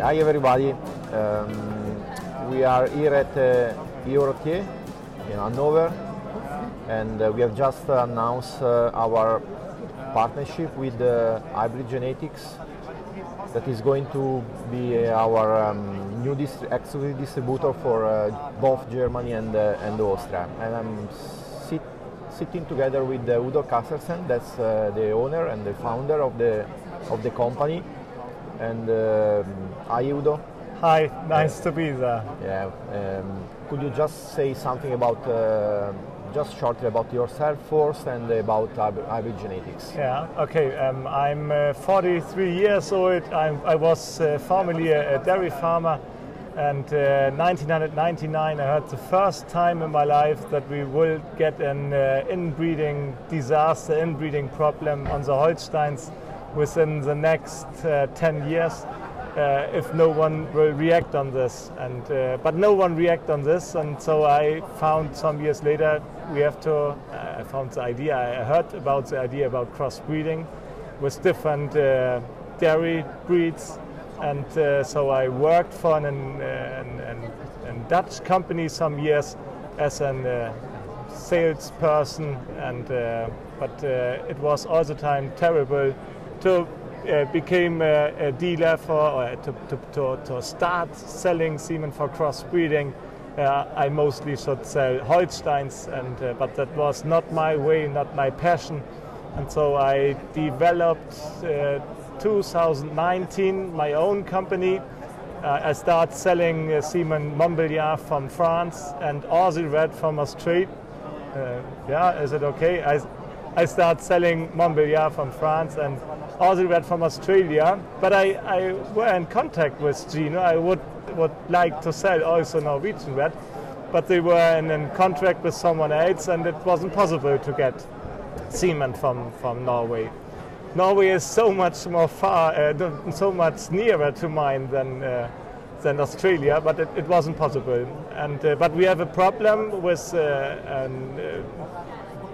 Hi everybody. Um, we are here at uh, Eurotier in Hanover and uh, we have just announced uh, our partnership with uh, Hybrid Genetics that is going to be uh, our um, new dist- exclusive distributor for uh, both Germany and, uh, and Austria. And I'm sit- sitting together with Udo Kassersen, that's the owner and the founder of the, of the company. And um, hi nice to be there. Yeah. Um, could you just say something about, uh, just shortly about yourself first and about Hybrid Genetics? Yeah, okay. Um, I'm uh, 43 years old. I'm, I was uh, formerly a, a dairy farmer, and uh, 1999 I heard the first time in my life that we will get an uh, inbreeding disaster, inbreeding problem on the Holsteins within the next uh, 10 years. Uh, if no one will react on this, and uh, but no one react on this, and so I found some years later we have to. I found the idea. I heard about the idea about crossbreeding with different dairy breeds, and uh, so I worked for an, an, an, an, Dutch company some years as an uh, salesperson, and uh, but it was all the time terrible to uh, became a, a dealer for or to, to, to, to start selling semen for crossbreeding. Uh, I mostly should sell Holsteins, and uh, but that was not my way, not my passion, and so I developed uh, 2019 my own company. Uh, I started selling uh, semen Montbéliard from France and Aussie Red from Australia. Uh, yeah, is it okay? I, I start selling Montbéliard from France and Red from Australia. But I, I were in contact with Geno. I would, would like to sell also Norwegian Red, but they were in a contract with someone else and it wasn't possible to get semen from, from Norway. Norway is so much more far, uh, so much nearer to mine than uh, than Australia, but it, it wasn't possible. And uh, but we have a problem with uh, an, uh,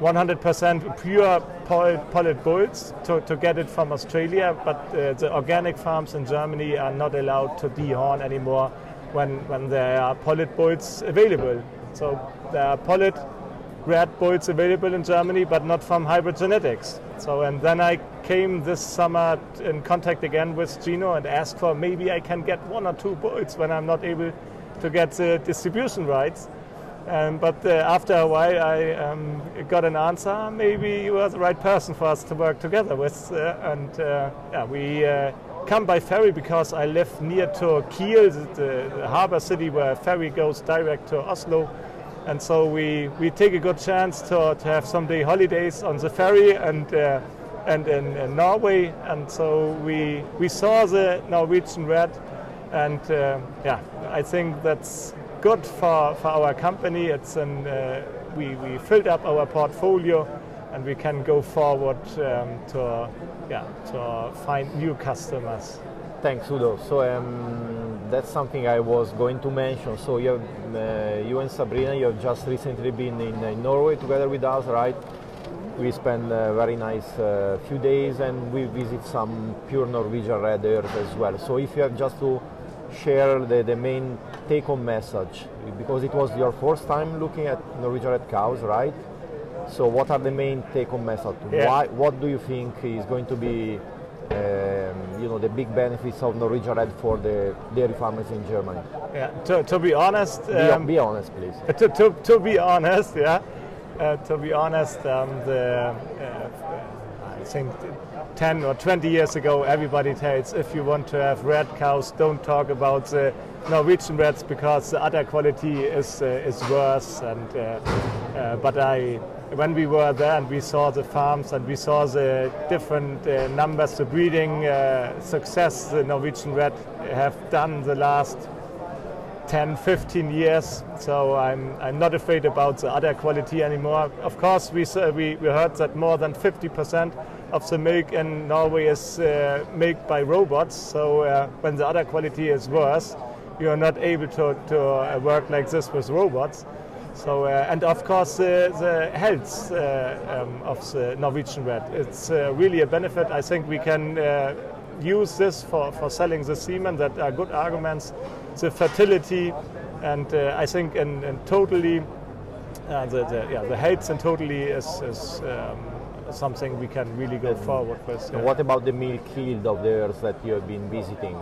100% pure polled bulls to, to get it from Australia, but uh, the organic farms in Germany are not allowed to dehorn anymore when, when there are polled bulls available. So there are polled red bulls available in Germany, but not from hybrid genetics. So and then I came this summer in contact again with Geno and asked for maybe I can get one or two bulls when I'm not able to get the distribution rights. Um, but uh, after a while, I um, got an answer. Maybe you are the right person for us to work together with. Uh, and uh, yeah, we uh, come by ferry because I live near to Kiel, the, the harbor city where a ferry goes direct to Oslo. And so we, we take a good chance to, to have some day holidays on the ferry and, uh, and in, in, Norway. And so we, we saw the Norwegian red. And uh, yeah, I think that's good for, for our company. It's an, uh, we, we filled up our portfolio and we can go forward um, to, yeah, to find new customers. Thanks, Udo. So um, that's something I was going to mention. So you, have, uh, you and Sabrina, you have just recently been in, in Norway together with us, right? We spent a very nice uh, few days and we visit some pure Norwegian red earth as well. So if you have just to share the, the main take-home message, because it was your first time looking at Norwegian red cows, right? So what are the main take-home message? Yeah. Why, what do you think is going to be um, you know the big benefits of Norwegian Red for the dairy farmers in Germany. Yeah, to, to be honest, Be, um, be honest, please. to, to, to be honest, yeah, uh, to be honest, um, the uh, think 10 or 20 years ago, everybody tells if you want to have red cows, don't talk about the Norwegian reds because the udder quality is uh, is worse. And uh, uh, but I, when we were there and we saw the farms and we saw the different uh, numbers, the breeding uh, success the Norwegian red have done the last 10, 15 years. So I'm, I'm not afraid about the udder quality anymore. Of course, we, uh, we, we heard that more than 50% of the milk in Norway is uh, by robots. So uh, when the udder quality is worse, you are not able to, to uh, work like this with robots. So uh, and of course uh, the health um, of the Norwegian red, it's really a benefit. I think we can use this for, for selling the semen. That are good arguments. The fertility, and I think in, in totally uh, the, the, yeah, the health and totally is, is um, something we can really go forward with. And what about the milk yield of the earth that you have been visiting?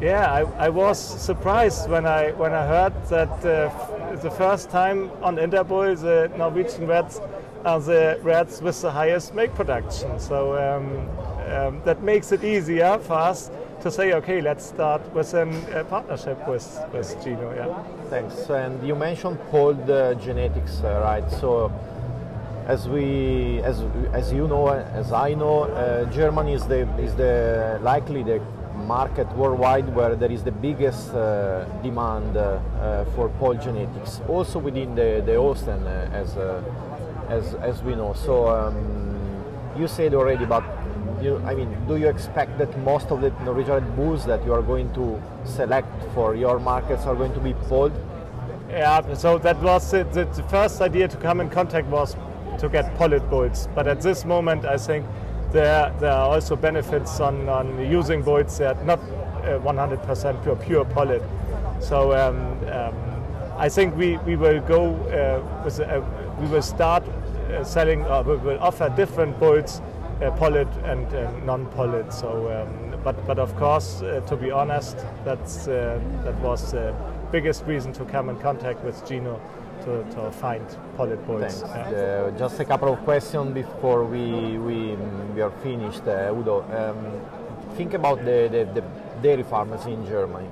Yeah, I, I was surprised when I when I heard that uh, the first time on Interbull the Norwegian reds are the rats with the highest milk production. So um, um, that makes it easier for us to say, okay, let's start with a uh, partnership with, with Geno. Yeah. Thanks. And you mentioned polled uh, genetics, right? So as we, as, as you know, as I know, uh, Germany is the is the likely the market worldwide where there is the biggest uh, demand uh, uh, for polled genetics. Also within the the Holstein, as as as we know. So um, you said already, but you, I mean, do you expect that most of the Norwegian bulls that you are going to select for your markets are going to be polled? Yeah, so that was the, first idea to come in contact was to get bulls. But at this moment, I think there, there are also benefits on, on using bulls that are not 100% uh, pure, pure. So um, um, I think we, we will go uh, with, uh, we will start uh, selling, uh, we will offer different bulls uh, polled and uh, non-polled. So, um, but but of course, to be honest, that's that was the biggest reason to come in contact with Geno. To, to, find polled bulls. Yeah. Uh, just a couple of questions before we, we, we are finished, uh, Udo. Um, think about the, the, the, dairy farmers in Germany.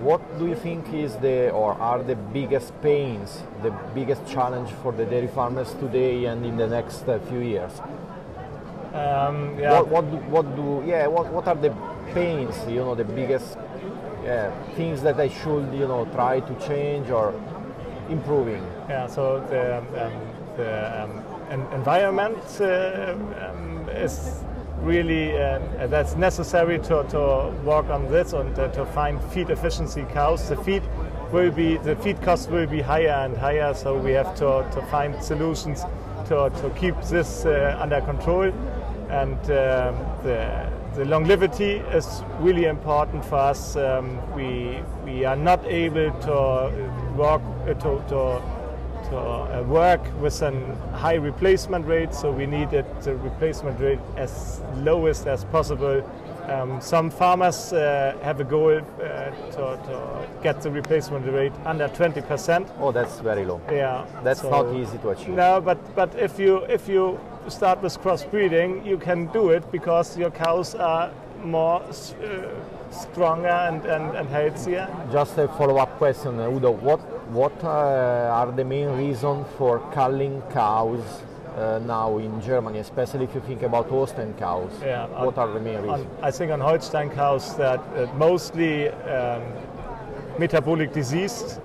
What do you think is the or are the biggest pains, the biggest challenge for the dairy farmers today and in the next uh, few years? Um, yeah. What, what, do, what do yeah what, what are the pains you know the biggest yeah, things that I should you know try to change or improving? Yeah. So the, um, the um, environment uh, um, is really uh, that's necessary to, to work on this and uh, to find feed efficiency cows. The feed will be the feed cost will be higher and higher, so we have to, to find solutions to, to keep this uh, under control and um, the, the, longevity is really important for us. Um, we, we are not able to work, uh, to, to, to uh, work with a high replacement rate, so we needed the replacement rate as lowest as possible. Um, some farmers uh, have a goal uh, to, to, get the replacement rate under 20%. Oh, that's very low. Yeah, that's so, not easy to achieve. No, but but if you if you start with crossbreeding, you can do it because your cows are more uh, stronger and, and, and healthier. Just a follow-up question, Udo. What what uh, are the main reasons for culling cows uh, now in Germany, especially if you think about Holstein cows? Yeah, what on, are the main reasons? On, I think on Holstein cows that uh, mostly um, metabolic disease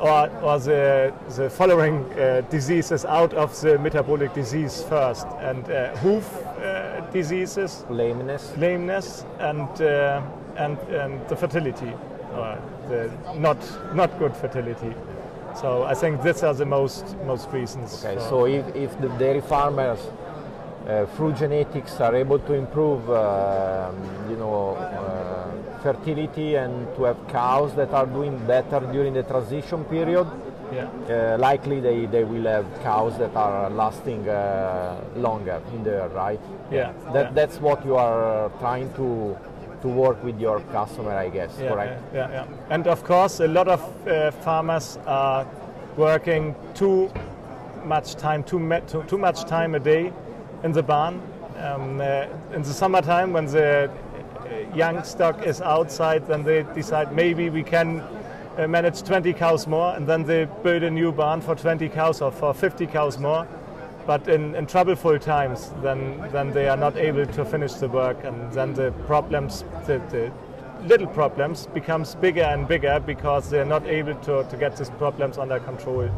or, or the, the following uh, diseases out of the metabolic disease first. And uh, hoof uh, diseases, lameness, lameness, and, uh, and, and the fertility, or the not, not good fertility. So I think these are the most, most reasons. Okay, so if, if the dairy farmers uh, through genetics are able to improve, uh, you know, uh, fertility and to have cows that are doing better during the transition period, yeah. Uh, likely they, they will have cows that are lasting uh, longer in there, right? Yeah. That, yeah. That's what you are trying to to work with your customer, I guess, yeah, correct? Yeah, yeah, And of course, a lot of uh, farmers are working too much time, too, too, too much time a day in the barn. Um, uh, in the summertime, when the young stock is outside, then they decide maybe we can uh, manage 20 cows more, and then they build a new barn for 20 cows or for 50 cows more. But in, in troubleful times, then then they are not able to finish the work, and then the problems, the, the little problems, becomes bigger and bigger because they are not able to, to get these problems under control.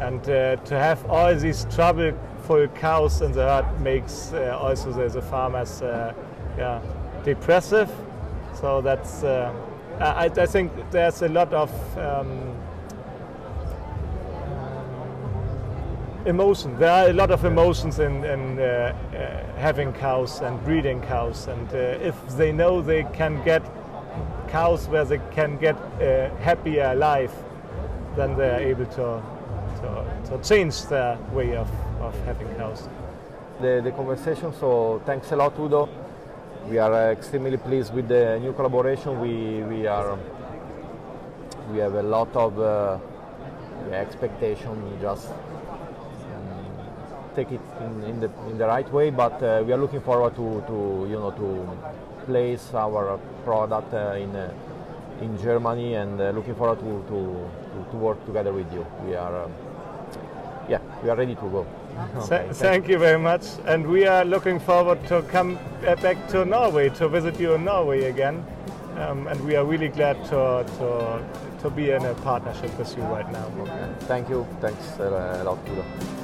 And uh, to have all these trouble full cows in the herd makes uh, also the, the farmers uh, yeah, depressive. So that's uh, I, I, think there's a lot of um, emotion. There are a lot of emotions in, in uh, uh, having cows and breeding cows, and uh, if they know they can get cows where they can get a happier life, then they are able to, to, to change their way of, of having cows. The, the conversation, so thanks a lot, Udo. We are uh, extremely pleased with the new collaboration. We, we are we have a lot of uh, expectation. Just um, take it in, in, the in the right way, but uh, we are looking forward to, to you know to place our product uh, in uh, in Germany and uh, looking forward to, to, to, work together with you. We are um, yeah we are ready to go. Okay, thank you very much, and we are looking forward to come back to Norway to visit you in Norway again. Um, and we are really glad to, to, to be in a partnership with you right now. Okay. Thank you. Thanks a lot, Udo.